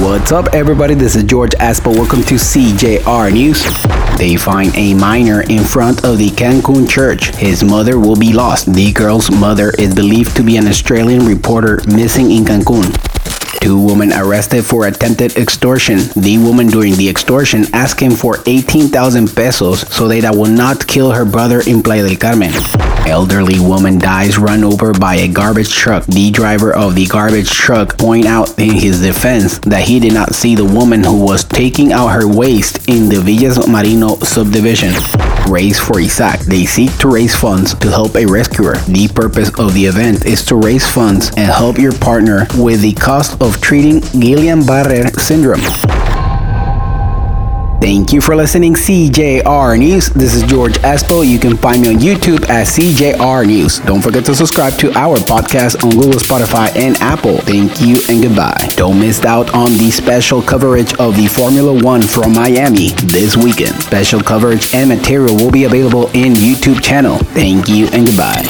What's up, everybody? This is George Aspo. Welcome to CJR News. They find a minor in front of the Cancun church. His mother will be lost. The girl's mother is believed to be an Australian reporter missing in Cancun. Two women arrested for attempted extortion. The woman during the extortion asked him for 18,000 pesos so that I will not kill her brother in Playa del Carmen. Elderly woman dies run over by a garbage truck. The driver of the garbage truck point out in his defense that he did not see the woman who was taking out her waste in the Villas Marino subdivision. Race for Isaac. They seek to raise funds to help a rescuer. The purpose of the event is to raise funds and help your partner with the cost of treating Guillain-Barré syndrome. Thank you for listening CJR News. This is George Espo. You can find me on YouTube at CJR News. Don't forget to subscribe to our podcast on Google, Spotify, and Apple. Thank you and goodbye. Don't miss out on the special coverage of the Formula One from Miami this weekend. Special coverage and material will be available in YouTube channel. Thank you and goodbye.